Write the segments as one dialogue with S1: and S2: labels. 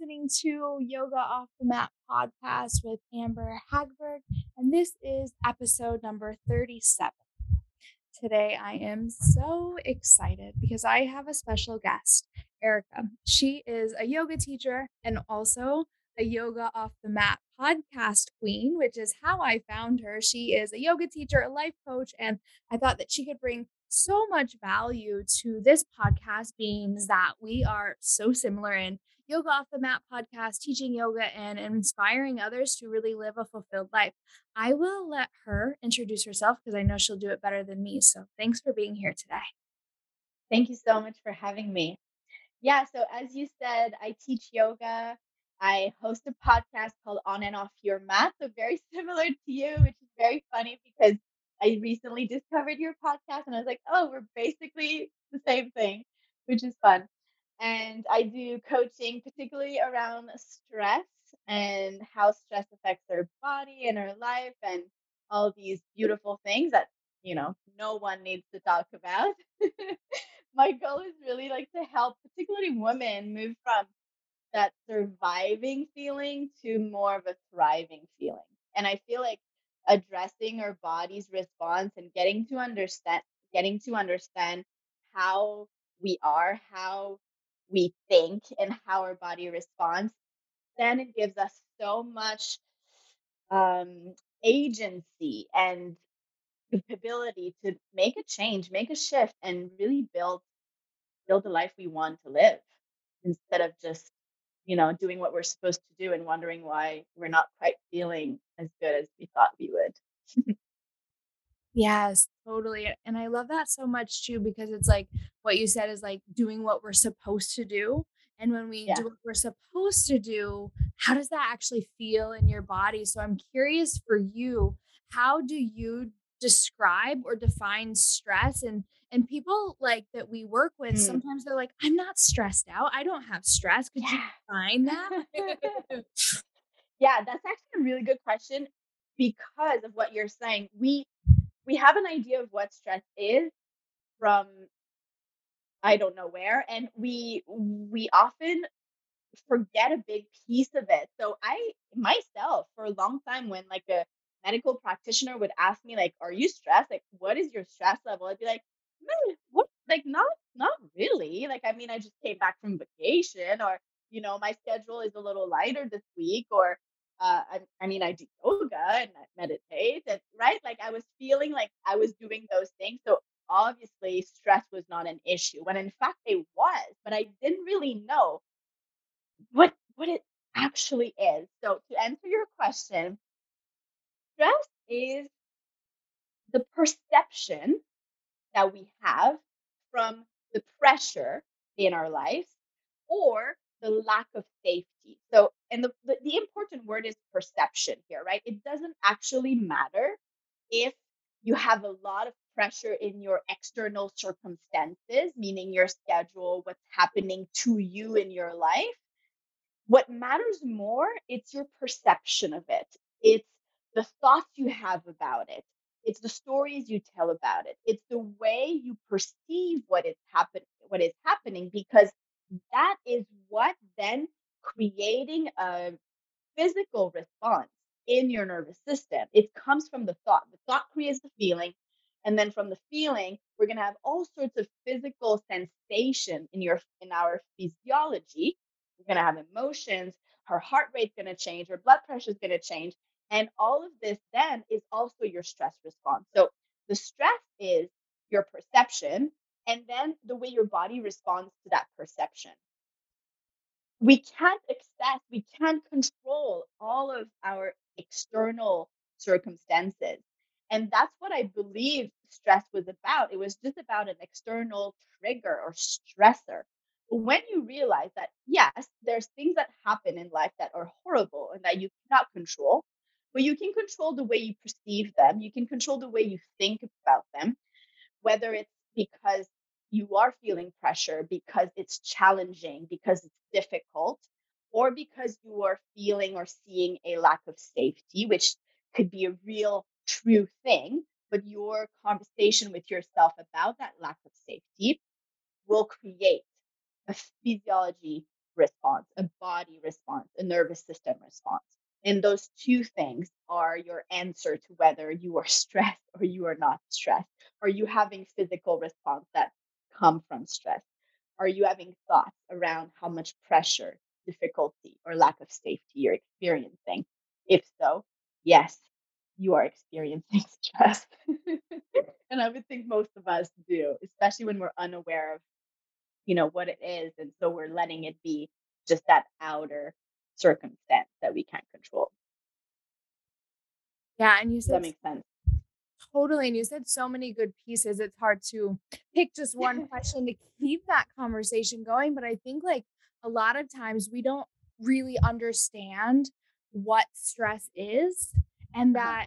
S1: Listening to Yoga Off the Mat podcast with Amber Hagberg, and this is episode number 37. Today, I am so excited because I have a special guest, Erica. She is a yoga teacher and also a Yoga Off the Mat podcast queen, which is how I found her. She is a yoga teacher, a life coach, and I thought that she could bring so much value to this podcast, being that we are so similar in Yoga Off the Mat podcast, teaching yoga and inspiring others to really live a fulfilled life. I will let her introduce herself because I know she'll do it better than me. So thanks for being here today.
S2: Thank you so much for having me. Yeah, so as you said, I teach yoga. I host a podcast called On and Off Your Mat. So very similar to you, which is very funny because I recently discovered your podcast and I was like, oh, we're basically the same thing, which is fun. And I do coaching, particularly around stress and how stress affects our body and our life and all these beautiful things that, you know, no one needs to talk about. My goal is really like to help, particularly women, move from that surviving feeling to more of a thriving feeling. And I feel like addressing our body's response and getting to understand getting to understand how we are, how we think and how our body responds, then it gives us so much um, agency and ability to make a change, make a shift, and really build build the life we want to live instead of just you know doing what we're supposed to do and wondering why we're not quite feeling as good as we thought we would.
S1: Yes, totally. And I love that so much too because it's like what you said is like doing what we're supposed to do. And when we
S2: Yeah.
S1: do what we're supposed to do, how does that actually feel in your body? So I'm curious for you, how do you describe or define stress and and people like that we work with
S2: Mm,
S1: sometimes they're like I'm not stressed out. I don't have stress. Could you
S2: yeah.
S1: define that?
S2: yeah, that's actually a really good question because of what you're saying. We we have an idea of what stress is from I don't know where, and we we often forget a big piece of it. So I myself for a long time when like a medical practitioner would ask me like, "Are you stressed? Like, what is your stress level?" I'd be like, "Man, what? Like, not not really. Like, I mean, I just came back from vacation, or you know, my schedule is a little lighter this week, or uh, I, I mean, I do yoga and I meditate, and right, like I was feeling like I was doing those things. So obviously, stress was not an issue when in fact it was, but I didn't really know what what it actually is. So to answer your question, stress is the perception that we have from the pressure in our lives or the lack of safety. So, and the, the, the important word is perception here, right? It doesn't actually matter if you have a lot of pressure in your external circumstances, meaning your schedule, what's happening to you in your life what matters more, it's your perception of it. It's the thoughts you have about it. It's the stories you tell about it. It's the way you perceive what is happen what is happening because that is what then creating a physical response in your nervous system. It comes from the thought. The thought creates the feeling. And then from the feeling, we're gonna have all sorts of physical sensation in your in our physiology. We're gonna have emotions, her heart rate's gonna change, her blood pressure is gonna change. And all of this then is also your stress response. So the stress is your perception and then the way your body responds to that perception we can't access, we can't control all of our external circumstances. And that's what I believe stress was about. It was just about an external trigger or stressor. When you realize that, yes, there's things that happen in life that are horrible and that you cannot control, but you can control the way you perceive them. You can control the way you think about them, whether it's because you are feeling pressure, because it's challenging, because it's difficult, or because you are feeling or seeing a lack of safety, which could be a real true thing, but your conversation with yourself about that lack of safety will create a physiology response, a body response, a nervous system response. And those two things are your answer to whether you are stressed or you are not stressed. Are you having physical response that come from stress? Are you having thoughts around how much pressure, difficulty, or lack of safety you're experiencing? If so, yes, you are experiencing stress. and I would think most of us do, especially when we're unaware of, you know, what it is. And so we're letting it be just that outer circumstance that we can't control.
S1: Yeah, and you said
S2: that make sense?
S1: Totally, and you said so many good pieces. It's hard to pick just one question to keep that conversation going, but I think like a lot of times we don't really understand what stress is and
S2: Uh-huh.
S1: that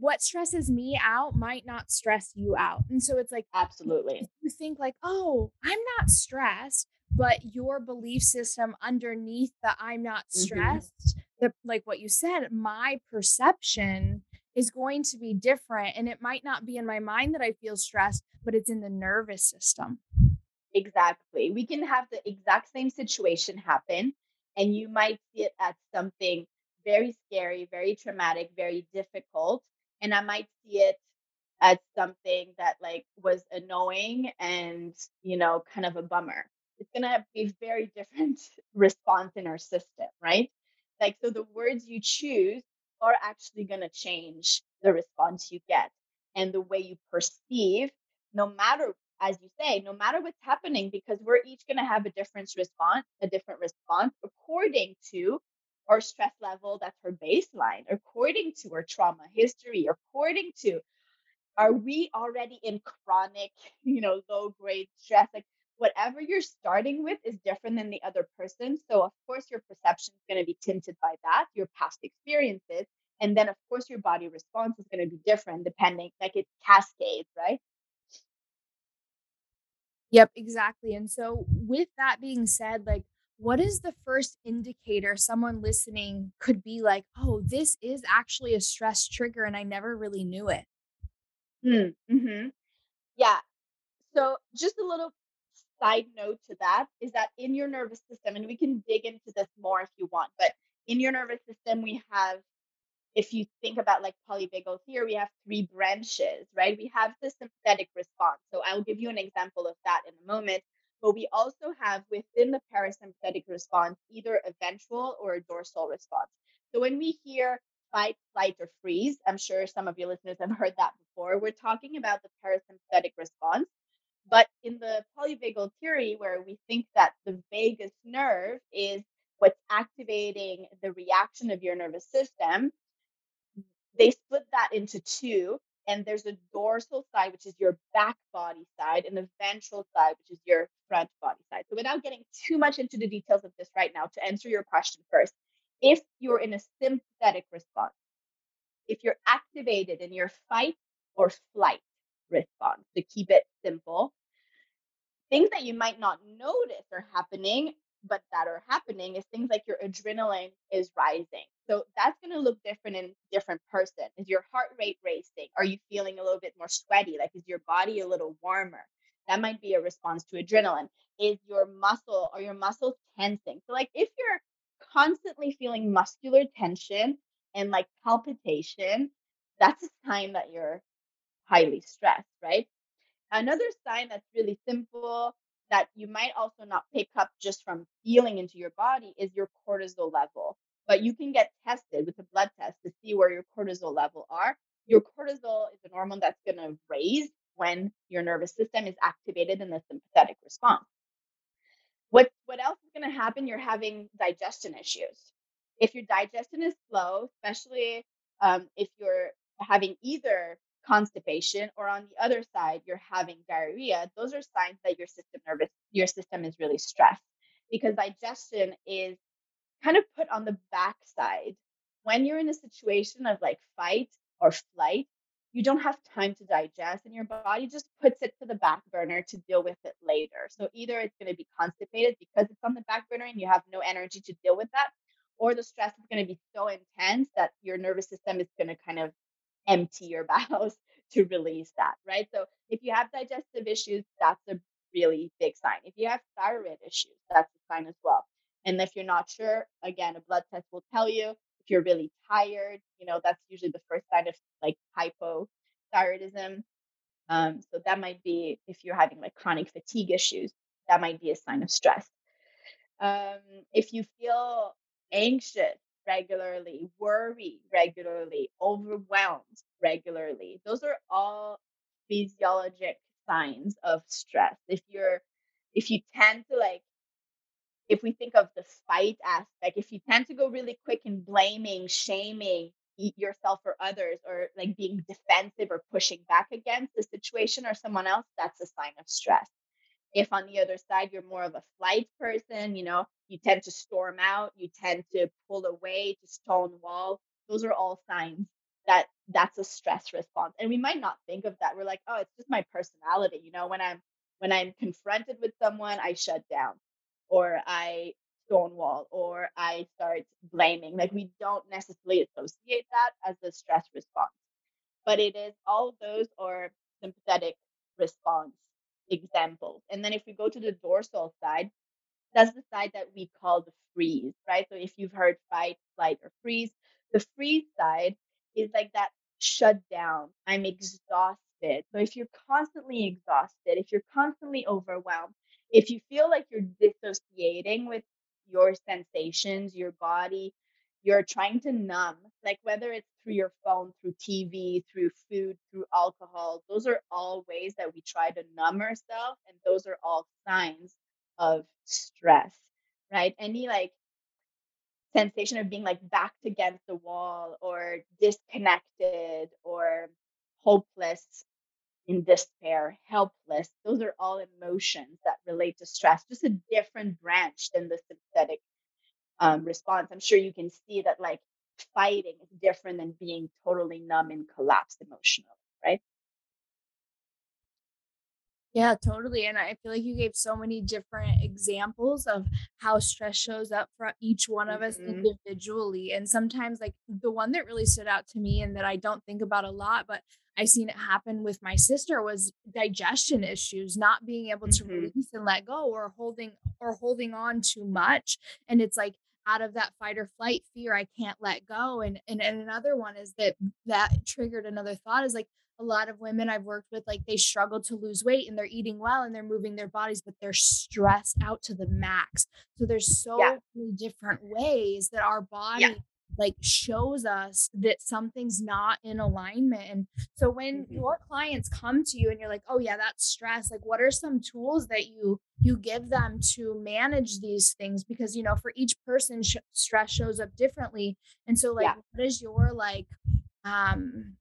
S1: what stresses me out might not stress you out. And so it's like
S2: Absolutely.
S1: you think like, "Oh, I'm not stressed," but your belief system underneath the I'm not
S2: hmm
S1: stressed, the like what you said, my perception is going to be different and it might not be in my mind that I feel stressed, but it's in the nervous system.
S2: Exactly. We can have the exact same situation happen, and you might see it as something very scary, very traumatic, very difficult. And I might see it as something that like was annoying and, you know, kind of a bummer. It's gonna be very different response in our system, right? Like so the words you choose are actually gonna change the response you get and the way you perceive no matter as you say, no matter what's happening, because we're each going to have a different response, a different response according to our stress level, that's our baseline, according to our trauma history, according to are we already in chronic, you know, low grade stress? Like whatever you're starting with is different than the other person. So of course your perception is going to be tinted by that, your past experiences. And then of course your body response is going to be different depending, like it cascades, right?
S1: Yep, exactly. And so with that being said, like what is the first indicator someone listening could be like, "Oh, this is actually a stress trigger and I never really knew it."
S2: Mm, hmm Yeah. So, just a little side note to that is that in your nervous system, and we can dig into this more if you want, but in your nervous system, we have, if you think about like polyvagal theory, we have three branches, right? We have the sympathetic response. So, I'll give you an example of that in a moment. But we also have within the parasympathetic response either a ventral or a dorsal response. So, when we hear fight, flight, or freeze, I'm sure some of your listeners have heard that before. We're talking about the parasympathetic response but in the polyvagal theory, where we think that the vagus nerve is what's activating the reaction of your nervous system, they split that into two. And there's a dorsal side, which is your back body side, and the ventral side, which is your front body side. So, without getting too much into the details of this right now, to answer your question first, if you're in a sympathetic response, if you're activated in your fight or flight response, to keep it simple, things that you might not notice are happening, but that are happening is things like your adrenaline is rising. So that's going to look different in different person. Is your heart rate racing? Are you feeling a little bit more sweaty? Like is your body a little warmer? That might be a response to adrenaline. Is your muscle or your muscles tensing? So like if you're constantly feeling muscular tension and like palpitation, that's a sign that you're highly stressed, right? Another sign that's really simple that you might also not pick up just from feeling into your body is your cortisol level. But you can get tested with a blood test to see where your cortisol level are. Your cortisol is an hormone that's going to raise when your nervous system is activated in the sympathetic response. What what else is going to happen? You're having digestion issues. If your digestion is slow, especially um, if you're having either constipation or on the other side you're having diarrhea those are signs that your system nervous your system is really stressed because digestion is kind of put on the backside. When you're in a situation of like fight or flight you don't have time to digest and your body just puts it to the back burner to deal with it later. So either it's going to be constipated because it's on the back burner and you have no energy to deal with that or the stress is going to be so intense that your nervous system is going to kind of empty your bowels to release that, right? So if you have digestive issues, that's a really big sign. If you have thyroid issues, that's a sign as well. And if you're not sure, again, a blood test will tell you. If you're really tired, you know, that's usually the first sign of like hypothyroidism. Um, so that might be if you're having like chronic fatigue issues, that might be a sign of stress. Um, if you feel anxious regularly, worry regularly, overwhelmed regularly. Those are all physiologic signs of stress. If you're if you tend to like if we think of the fight aspect, if you tend to go really quick in blaming, shaming yourself or others, or like being defensive or pushing back against the situation or someone else, that's a sign of stress. If on the other side you're more of a flight person, you know, you tend to storm out, you tend to pull away, to stone wall. Those are all signs that that's a stress response. And we might not think of that. We're like, oh, it's just my personality. You know, when I'm when I'm confronted with someone, I shut down or I stonewall or I start blaming. Like we don't necessarily associate that as a stress response. But it is all those or sympathetic response examples. And then if we go to the dorsal side, that's the side that we call the freeze, right? So if you've heard fight, flight, or freeze, the freeze side is like that shut down. I'm exhausted. So if you're constantly exhausted, if you're constantly overwhelmed, if you feel like you're dissociating with your sensations, your body, you're trying to numb, like whether it's through your phone, through TV, through food, through alcohol, those are all ways that we try to numb ourselves. And those are all signs of stress, right? Any like sensation of being like backed against the wall or disconnected or hopeless in despair, helpless. Those are all emotions that relate to stress, just a different branch than the sympathetic um, response. I'm sure you can see that like fighting is different than being totally numb and collapsed emotionally, right?
S1: Yeah, totally. And I feel like you gave so many different examples of how stress shows up for each one of us
S2: hmm
S1: individually. And sometimes, like the one that really stood out to me and that I don't think about a lot, but I seen it happen with my sister was digestion issues, not being able to
S2: hmm
S1: release and let go or holding or holding on too much. And it's like out of that fight or flight fear, I can't let go. And and, and another one is that that triggered another thought is like a lot of women I've worked with, like they struggle to lose weight and they're eating well and they're moving their bodies, but they're stressed out to the max. So there's
S2: Yeah.
S1: so many different ways that our
S2: Yeah.
S1: Like shows us that something's not in alignment. And so when
S2: hmm
S1: your clients come to you and you're like, "Oh yeah, that's stress." Like what are some tools that you you give them to manage these things because you know, for each person sh- stress shows up differently. And so like
S2: Yeah.
S1: what is your like um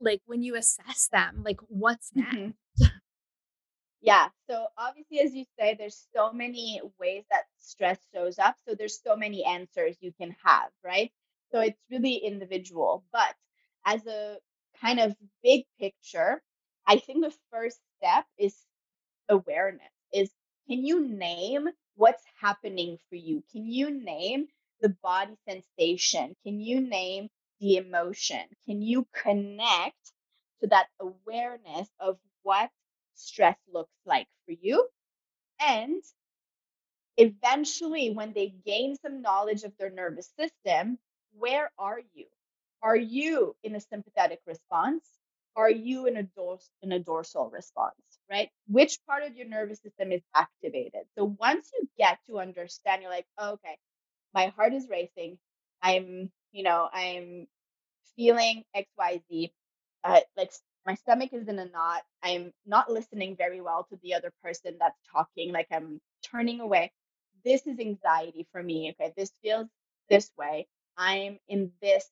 S1: like when you assess them, like what's next?
S2: hmm Yeah. So obviously, as you say, there's so many ways that stress shows up. So there's so many answers you can have, right? So it's really individual. But as a kind of big picture, I think the first step is awareness. Is can you name what's happening for you? Can you name the body sensation? Can you name the emotion? Can you connect to that awareness of what stress looks like for you. And eventually, when they gain some knowledge of their nervous system, where are you? Are you in a sympathetic response? Are you in a, dors- in a dorsal response, right? Which part of your nervous system is activated? So once you get to understand, you're like, oh, okay, my heart is racing. I'm, you know, I'm feeling XYZ. Uh, like my stomach is in a knot. I'm not listening very well to the other person that's talking. Like I'm turning away. This is anxiety for me. Okay. This feels this way. I'm in this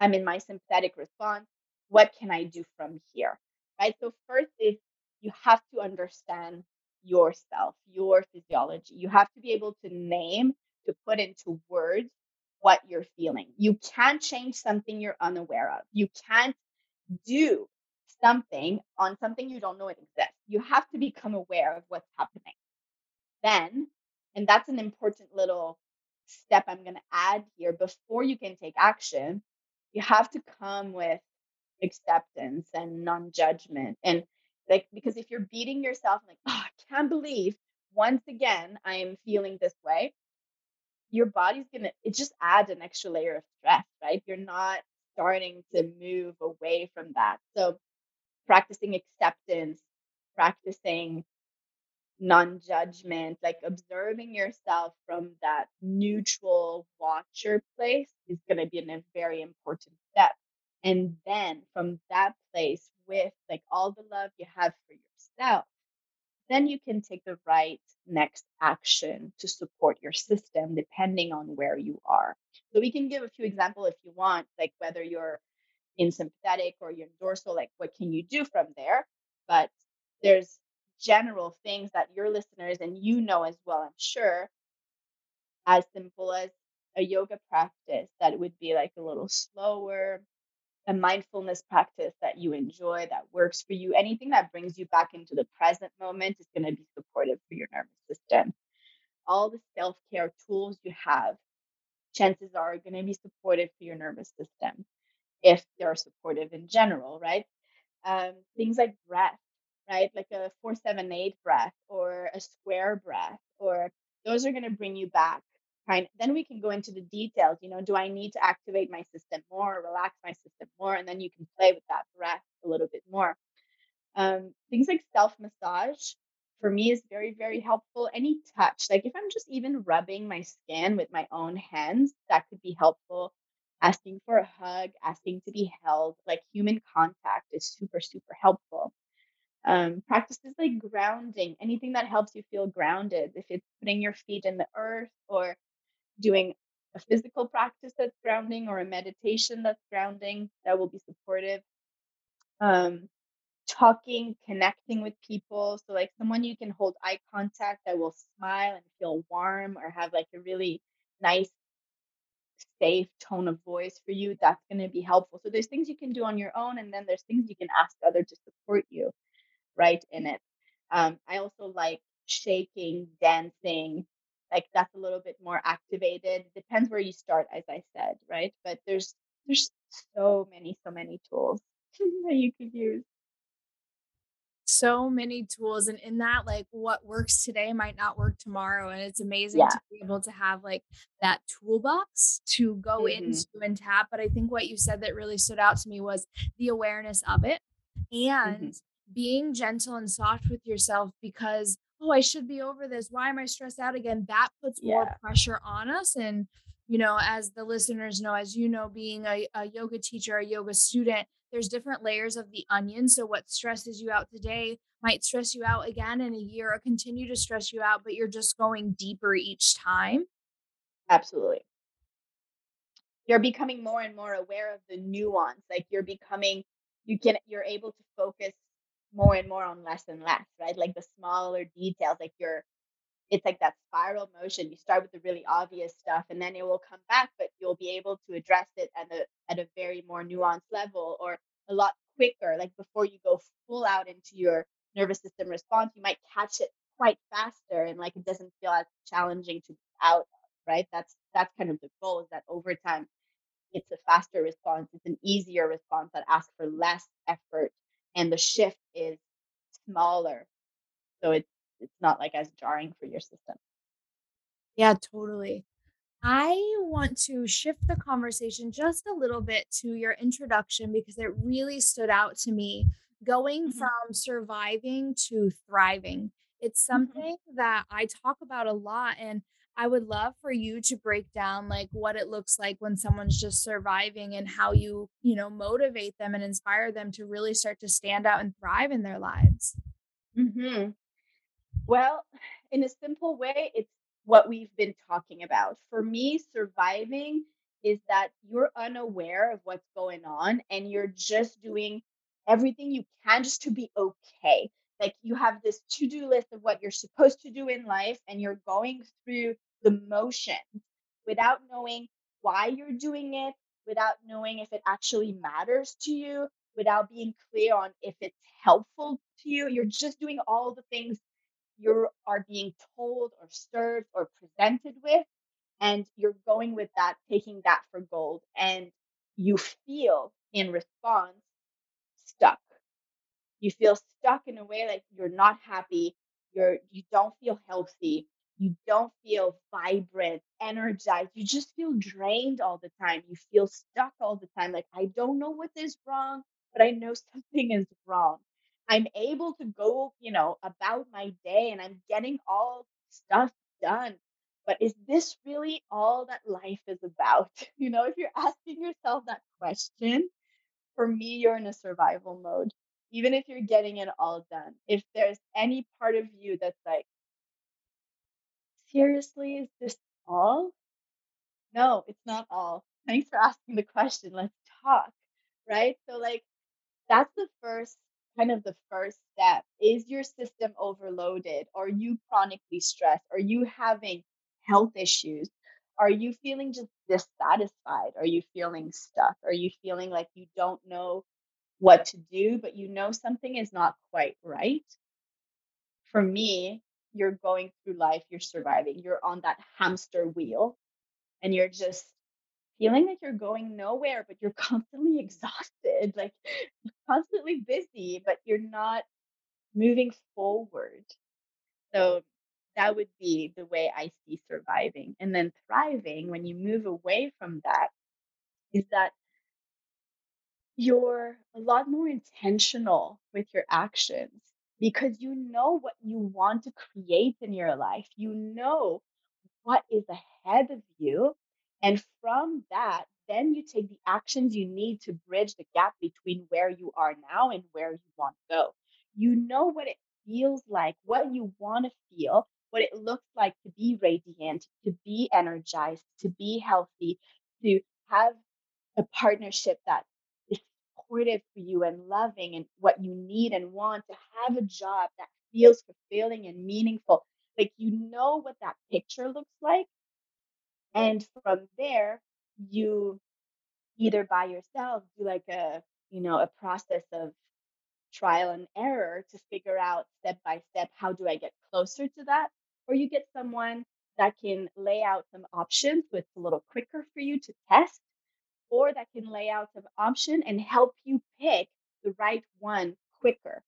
S2: I'm in my sympathetic response. What can I do from here? Right. So, first is you have to understand yourself, your physiology. You have to be able to name, to put into words what you're feeling. You can't change something you're unaware of. You can't do something on something you don't know it exists. You have to become aware of what's happening. Then, and that's an important little step I'm going to add here before you can take action, you have to come with acceptance and non-judgment and like because if you're beating yourself like oh i can't believe once again i am feeling this way your body's gonna it just adds an extra layer of stress right you're not starting to move away from that so practicing acceptance practicing non-judgment like observing yourself from that neutral watcher place is going to be a very important step. And then from that place with like all the love you have for yourself then you can take the right next action to support your system depending on where you are. So we can give a few examples if you want like whether you're in sympathetic or you're in dorsal like what can you do from there but there's general things that your listeners and you know as well, I'm sure, as simple as a yoga practice that would be like a little slower, a mindfulness practice that you enjoy, that works for you, anything that brings you back into the present moment is going to be supportive for your nervous system. All the self care tools you have, chances are going to be supportive for your nervous system if they're supportive in general, right? Um, things like breath, right? Like a 478 breath or a square breath, or those are going to bring you back. Kind then we can go into the details. You know, do I need to activate my system more, relax my system more, and then you can play with that breath a little bit more. Um, things like self massage for me is very very helpful. Any touch, like if I'm just even rubbing my skin with my own hands, that could be helpful. Asking for a hug, asking to be held, like human contact is super super helpful um, practices like grounding, anything that helps you feel grounded. If it's putting your feet in the earth or doing a physical practice that's grounding or a meditation that's grounding, that will be supportive. Um, talking, connecting with people. So, like someone you can hold eye contact that will smile and feel warm or have like a really nice, safe tone of voice for you. That's going to be helpful. So, there's things you can do on your own, and then there's things you can ask others to support you right in it. Um, I also like shaking, dancing. Like that's a little bit more activated. Depends where you start, as I said, right? But there's there's so many, so many tools that you could use
S1: so many tools and in that like what works today might not work tomorrow and it's amazing
S2: yeah.
S1: to be able to have like that toolbox to go mm-hmm. into and tap but i think what you said that really stood out to me was the awareness of it and mm-hmm being gentle and soft with yourself because oh i should be over this why am i stressed out again that puts yeah. more pressure on us and you know as the listeners know as you know being a, a yoga teacher a yoga student there's different layers of the onion so what stresses you out today might stress you out again in a year or continue to stress you out but you're just going deeper each time
S2: absolutely you're becoming more and more aware of the nuance like you're becoming you can you're able to focus more and more on less and less, right? Like the smaller details, like you're, it's like that spiral motion. You start with the really obvious stuff and then it will come back, but you'll be able to address it at a, at a very more nuanced level or a lot quicker. Like before you go full out into your nervous system response, you might catch it quite faster and like it doesn't feel as challenging to out, right? That's, that's kind of the goal is that over time, it's a faster response. It's an easier response that asks for less effort and the shift is smaller so it's it's not like as jarring for your system
S1: yeah totally i want to shift the conversation just a little bit to your introduction because it really stood out to me going mm-hmm. from surviving to thriving it's mm-hmm. something mm-hmm. that i talk about a lot and I would love for you to break down like what it looks like when someone's just surviving and how you, you know, motivate them and inspire them to really start to stand out and thrive in their lives.
S2: hmm Well, in a simple way, it's what we've been talking about. For me, surviving is that you're unaware of what's going on and you're just doing everything you can just to be okay. Like you have this to do list of what you're supposed to do in life and you're going through the motions without knowing why you're doing it, without knowing if it actually matters to you, without being clear on if it's helpful to you. You're just doing all the things you are being told or served or presented with. And you're going with that, taking that for gold. And you feel in response stuck. You feel stuck in a way like you're not happy, you're you don't feel healthy, you don't feel vibrant, energized. You just feel drained all the time. You feel stuck all the time. Like, I don't know what is wrong, but I know something is wrong. I'm able to go, you know, about my day and I'm getting all stuff done. But is this really all that life is about? You know, if you're asking yourself that question, for me, you're in a survival mode. Even if you're getting it all done, if there's any part of you that's like, seriously, is this all? No, it's not all. Thanks for asking the question. Let's talk. Right. So, like, that's the first kind of the first step. Is your system overloaded? Are you chronically stressed? Are you having health issues? Are you feeling just dissatisfied? Are you feeling stuck? Are you feeling like you don't know what to do, but you know something is not quite right? For me, you're going through life, you're surviving, you're on that hamster wheel, and you're just feeling like you're going nowhere, but you're constantly exhausted, like constantly busy, but you're not moving forward. So that would be the way I see surviving. And then thriving, when you move away from that, is that you're a lot more intentional with your actions because you know what you want to create in your life. You know what is ahead of you. And from that, then you take the actions you need to bridge the gap between where you are now and where you want to go. You know what it feels like, what you want to feel, what it looks like to be radiant, to be energized, to be healthy, to have a partnership that is supportive for you and loving and what you need and want, to have a job that feels fulfilling and meaningful. Like you know what that picture looks like. And from there, you either by yourself do like a, you know, a process of trial and error to figure out step by step how do I get closer to that? Or you get someone that can lay out some options so it's a little quicker for you to test, or that can lay out some option and help you pick the right one quicker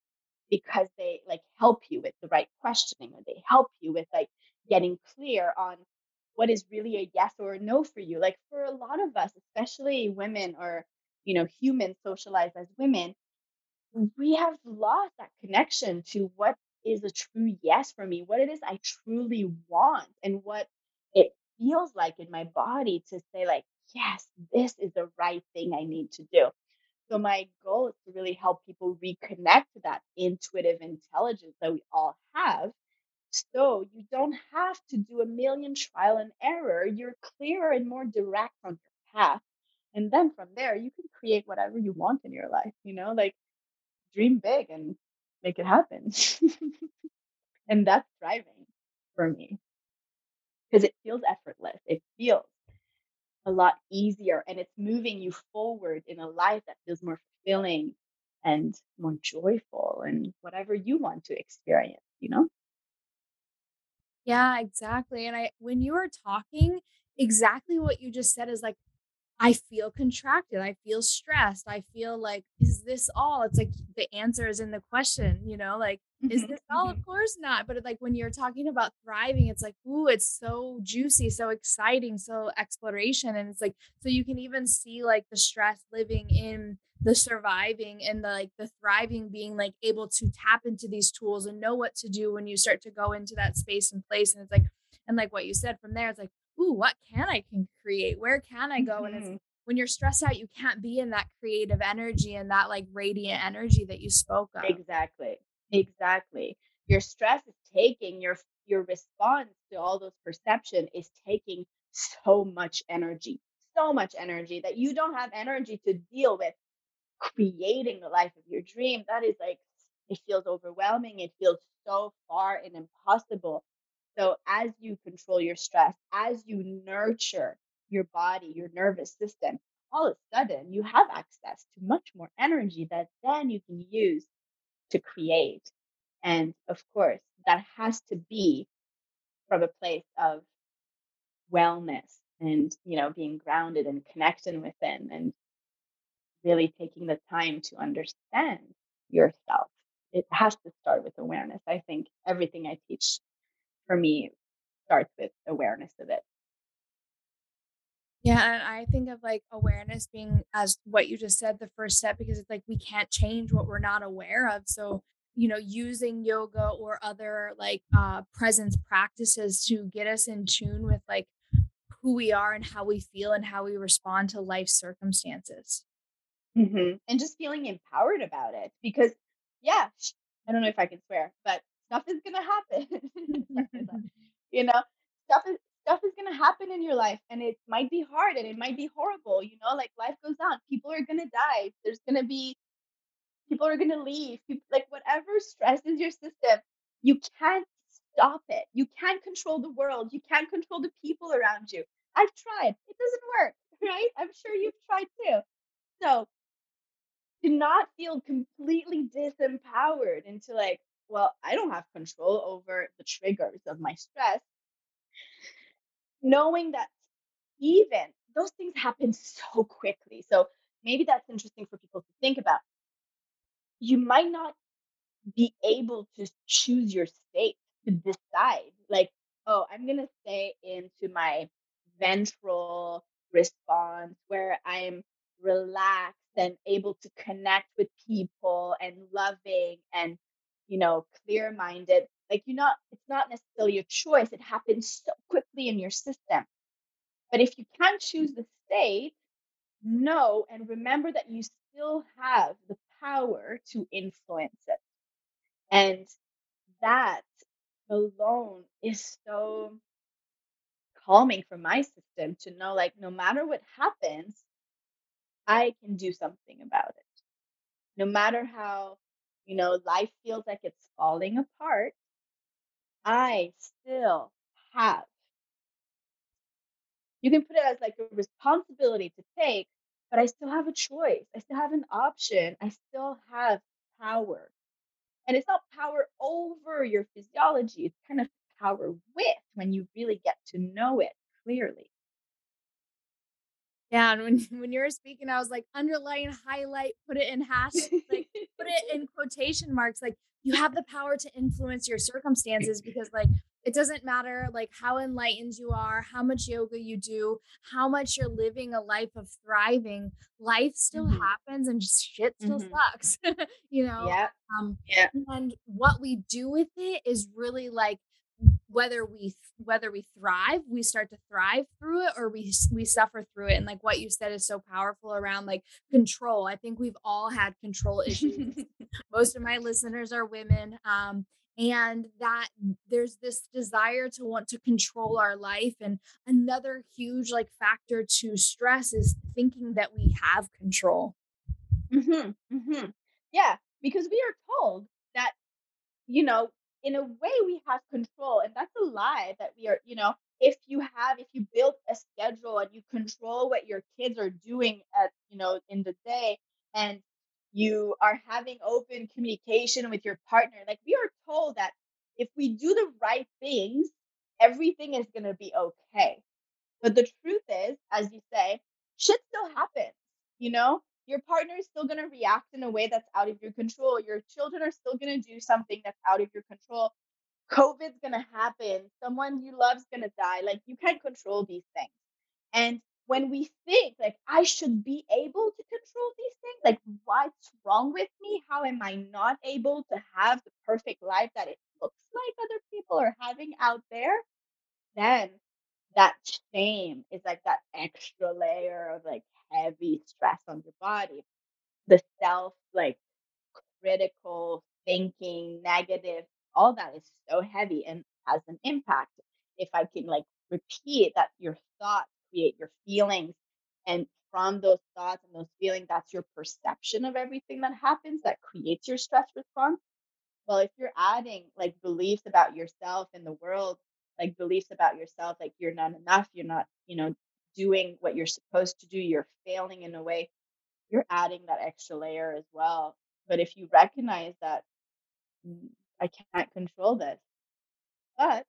S2: because they like help you with the right questioning or they help you with like getting clear on what is really a yes or a no for you. Like for a lot of us, especially women or you know humans socialized as women, we have lost that connection to what is a true yes for me, what it is I truly want, and what it feels like in my body to say, like, yes, this is the right thing I need to do. So, my goal is to really help people reconnect to that intuitive intelligence that we all have. So, you don't have to do a million trial and error. You're clearer and more direct on your path. And then from there, you can create whatever you want in your life, you know, like dream big and make it happen. and that's thriving for me because it feels effortless. It feels a lot easier and it's moving you forward in a life that feels more fulfilling and more joyful and whatever you want to experience, you know?
S1: Yeah, exactly. And I when you were talking, exactly what you just said is like I feel contracted. I feel stressed. I feel like, is this all? It's like the answer is in the question, you know, like, is
S2: Mhm,
S1: this all? Of course not. But like when you're talking about thriving, it's like, ooh, it's so juicy, so exciting, so exploration. And it's like, so you can even see like the stress living in the surviving and the like the thriving being like able to tap into these tools and know what to do when you start to go into that space and place. And it's like, and like what you said from there, it's like, ooh, what can I can create? Where can I go? And it's
S2: Mhm.
S1: when you're stressed out, you can't be in that creative energy and that like radiant energy that you spoke of.
S2: Exactly. Exactly. Your stress is taking your your response to all those perception is taking so much energy, so much energy that you don't have energy to deal with creating the life of your dream. That is like, it feels overwhelming. It feels so far and impossible. So, as you control your stress, as you nurture your body, your nervous system, all of a sudden you have access to much more energy that then you can use to create. And of course, that has to be from a place of wellness and, you know, being grounded and connecting within and really taking the time to understand yourself. It has to start with awareness. I think everything I teach for me starts with awareness of it.
S1: Yeah, and I think of like awareness being as what you just said, the first step, because it's like we can't change what we're not aware of. So, you know, using yoga or other like uh presence practices to get us in tune with like who we are and how we feel and how we respond to life circumstances.
S2: Mhm. And just feeling empowered about it because, yeah, I don't know if I can swear, but stuff is gonna happen. Sorry for that. you know, stuff is stuff is gonna happen in your life, and it might be hard and it might be horrible. You know, like life goes on. People are gonna die. There's gonna be people are gonna leave. People, like whatever stresses your system, you can't stop it. You can't control the world. You can't control the people around you. I've tried. It doesn't work, right? I'm sure you've tried too. So do not feel completely disempowered into like, well, I don't have control over the triggers of my stress, knowing that even those things happen so quickly. So maybe that's interesting for people to think about. You might not be able to choose your state to decide, like, oh, I'm going to stay into my ventral response where I'm relaxed and able to connect with people and loving and you know clear minded like you're not it's not necessarily a choice it happens so quickly in your system but if you can't choose the state know and remember that you still have the power to influence it and that alone is so calming for my system to know like no matter what happens I can do something about it. No matter how, you know, life feels like it's falling apart, I still have. You can put it as like a responsibility to take, but I still have a choice. I still have an option. I still have power. And it's not power over your physiology, it's kind of power with when you really get to know it clearly.
S1: Yeah, and when when you were speaking, I was like, underline, highlight, put it in hash, like put it in quotation marks. Like you have the power to influence your circumstances because like it doesn't matter like how enlightened you are, how much yoga you do, how much you're living a life of thriving, life still
S2: Mhm,
S1: happens and just shit still
S2: mhm.
S1: sucks, you know?
S2: Yeah,
S1: Um,
S2: yeah.
S1: and what we do with it is really like whether we whether we thrive we start to thrive through it or we we suffer through it. And like what you said is so powerful around like control. I think we've all had control issues. Most of my listeners are women um and that there's this desire to want to control our life. And another huge like factor to stress is thinking that we have control.
S2: Mhm, mhm. Yeah, because we are told that, you know, in a way we have control, and that's a lie that we are, you know, if you have if you build a schedule and you control what your kids are doing at, you know, in the day and you are having open communication with your partner, like we are told that if we do the right things, everything is going to be okay. But the truth is, as you say, shit still happens. You know, your partner is still going to react in a way that's out of your control. Your children are still going to do something that's out of your control. COVID's going to happen. Someone you love's going to die. Like, you can't control these things. And when we think, like, I should be able to control these things, like, what's wrong with me? How am I not able to have the perfect life that it looks like other people are having out there? Then that shame is like that extra layer of like heavy stress on your body. The self like critical thinking, negative, all that is so heavy and has an impact. If I can like repeat that your thoughts create your feelings And from those thoughts and those feelings, that's your perception of everything that happens that creates your stress response. Well, if you're adding like beliefs about yourself and the world, like beliefs about yourself, like you're not enough, you're not, you know, doing what you're supposed to do, you're failing in a way, you're adding that extra layer as well. But if you recognize that "Mm, I can't control this, but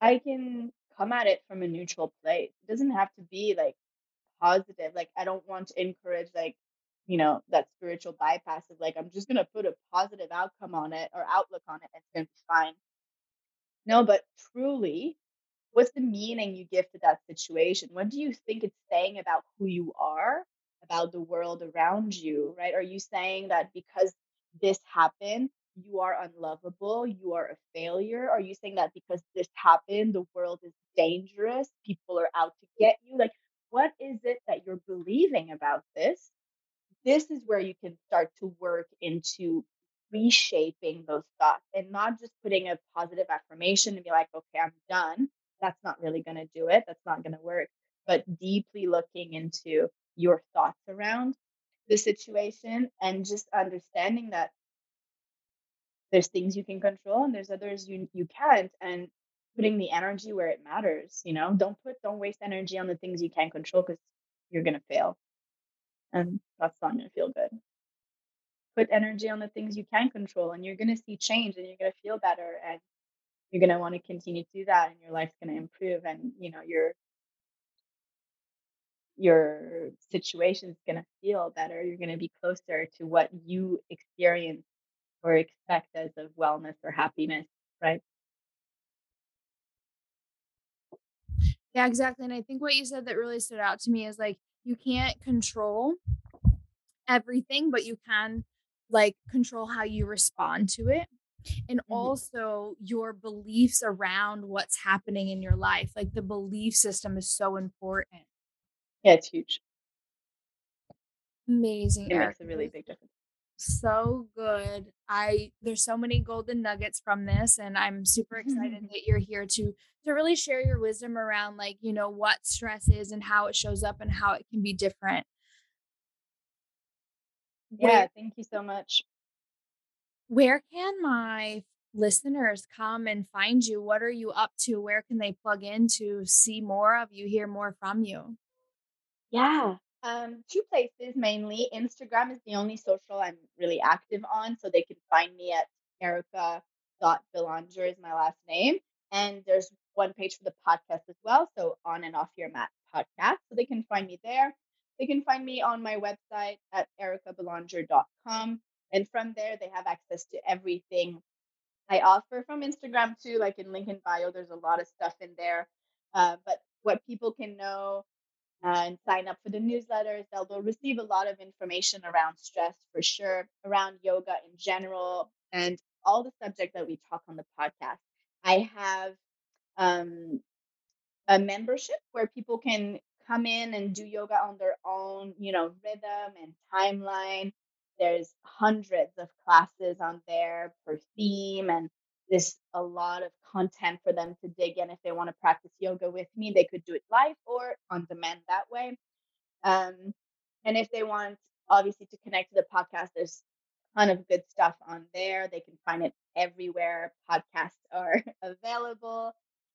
S2: I can come at it from a neutral place. It doesn't have to be like positive. Like I don't want to encourage like, you know, that spiritual bypass of like I'm just gonna put a positive outcome on it or outlook on it and it's gonna be fine. No, but truly, what's the meaning you give to that situation? What do you think it's saying about who you are, about the world around you, right? Are you saying that because this happened, you are unlovable, you are a failure? Are you saying that because this happened, the world is dangerous, people are out to get you? Like, what is it that you're believing about this? This is where you can start to work into reshaping those thoughts and not just putting a positive affirmation and be like, okay, I'm done. That's not really going to do it. That's not going to work. But deeply looking into your thoughts around the situation and just understanding that there's things you can control and there's others you you can't and putting the energy where it matters you know don't put don't waste energy on the things you can't control because you're going to fail and that's not going to feel good put energy on the things you can control and you're going to see change and you're going to feel better and you're going to want to continue to do that and your life's going to improve and you know your your situation is going to feel better you're going to be closer to what you experience or expect as of wellness or happiness right
S1: Yeah, exactly. And I think what you said that really stood out to me is like you can't control everything, but you can like control how you respond to it. And
S2: hmm
S1: also your beliefs around what's happening in your life. Like the belief system is so important.
S2: yeah it's huge
S1: Amazing,
S2: it makes a really big difference
S1: so good. I there's so many golden nuggets from this and I'm super excited that you're here to to really share your wisdom around like, you know, what stress is and how it shows up and how it can be different.
S2: yeah
S1: Where
S2: thank you so much
S1: where can my listeners come and find you? What are you up to? Where can they plug in to see more of you, hear more from you?
S2: Yeah. Um, two places mainly. Instagram is the only social I'm really active on, so they can find me at Erica Belanger is my last name. And there's one page for the podcast as well. So on and off your mat podcast. So they can find me there. They can find me on my website at ericabelanger dot com, And from there they have access to everything I offer from Instagram too. Like in link in bio, there's a lot of stuff in there. Uh, but what people can know and sign up for the newsletters. They'll, they'll receive a lot of information around stress for sure, around yoga in general, and all the subject that we talk on the podcast. I have um, a membership where people can come in and do yoga on their own, you know, rhythm and timeline. There's hundreds of classes on there per theme, and there's a lot of content for them to dig in. If they want to practice yoga with me, they could do it live or on demand that way. Um, and if they want, obviously, to connect to the podcast, there's a ton of good stuff on there. They can find it everywhere podcasts are available.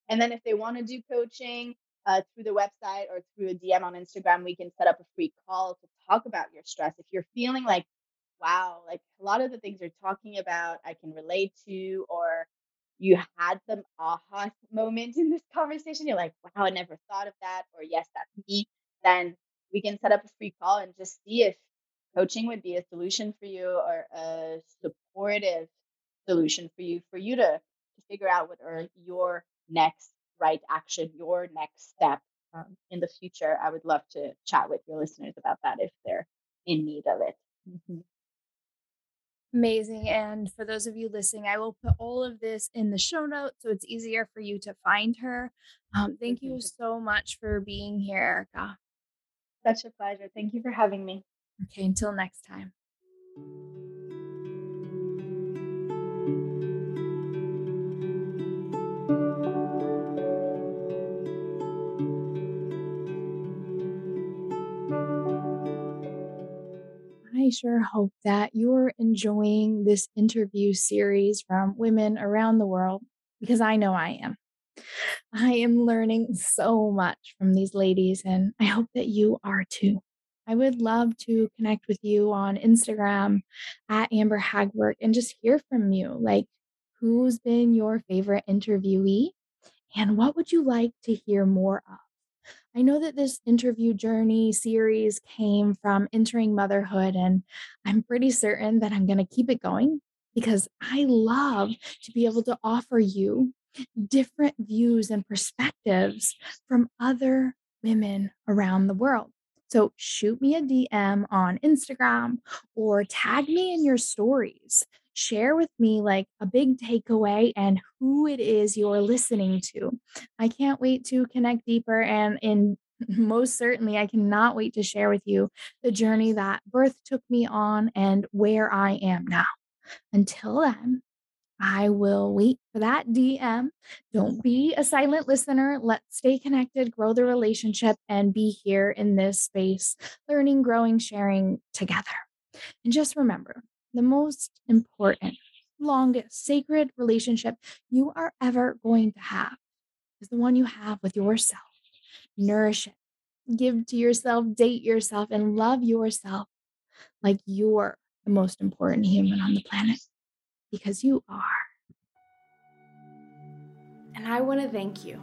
S2: And then if they want to do coaching uh, through the website or through a DM on Instagram, we can set up a free call to talk about your stress. If you're feeling like, wow, like a lot of the things you're talking about, I can relate to, or you had some aha moment in this conversation, you're like, wow, I never thought of that, or yes, that's me, then we can set up a free call and just see if coaching would be a solution for you or a supportive solution for you for you to to figure out what are your next right action your next step um, in the future i would love to chat with your listeners about that if they're in need of it Mhm.
S1: Amazing. And for those of you listening, I will put all of this in the show notes so it's easier for you to find her. Um, thank you so much for being here, Erica.
S2: such a pleasure thank you for having me
S1: Okay, until next time. Sure hope that you're enjoying this interview series from women around the world because I know I am. I am learning so much from these ladies, and I hope that you are too. I would love to connect with you on Instagram at Amber Hagberg and just hear from you. Like, who's been your favorite interviewee? And what would you like to hear more of? I know that this interview journey series came from entering motherhood, and I'm pretty certain that I'm going to keep it going because I love to be able to offer you different views and perspectives from other women around the world. So shoot me a DM on Instagram or tag me in your stories. Share with me like a big takeaway and who it is you're listening to. I can't wait to connect deeper and in most certainly I cannot wait to share with you the journey that birth took me on and where I am now. Until then, I will wait for that DM. Don't be a silent listener. Let's stay connected, grow the relationship, and be here in this space, learning, growing, sharing together. And just remember the most important, longest, sacred relationship you are ever going to have is the one you have with yourself. Nourish it, give to yourself, date yourself, and love yourself like you're the most important human on the planet because you are. And I want to thank you.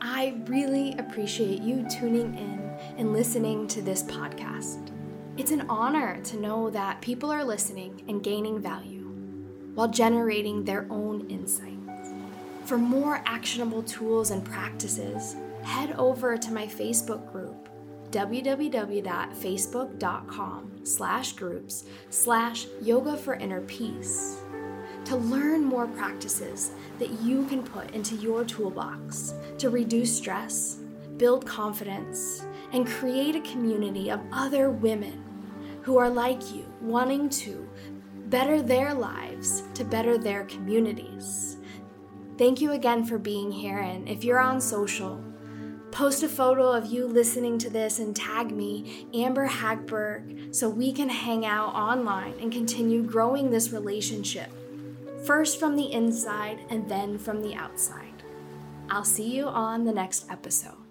S1: I really appreciate you tuning in and listening to this podcast. It's an honor to know that people are listening and gaining value while generating their own insights. For more actionable tools and practices, head over to my Facebook group www.facebook.com slash groups slash yoga for inner peace to learn more practices that you can put into your toolbox to reduce stress, build confidence, and create a community of other women who are like you, wanting to better their lives to better their communities. Thank you again for being here, and if you're on social, Post a photo of you listening to this and tag me, Amber Hagberg, so we can hang out online and continue growing this relationship first from the inside and then from the outside. I'll see you on the next episode.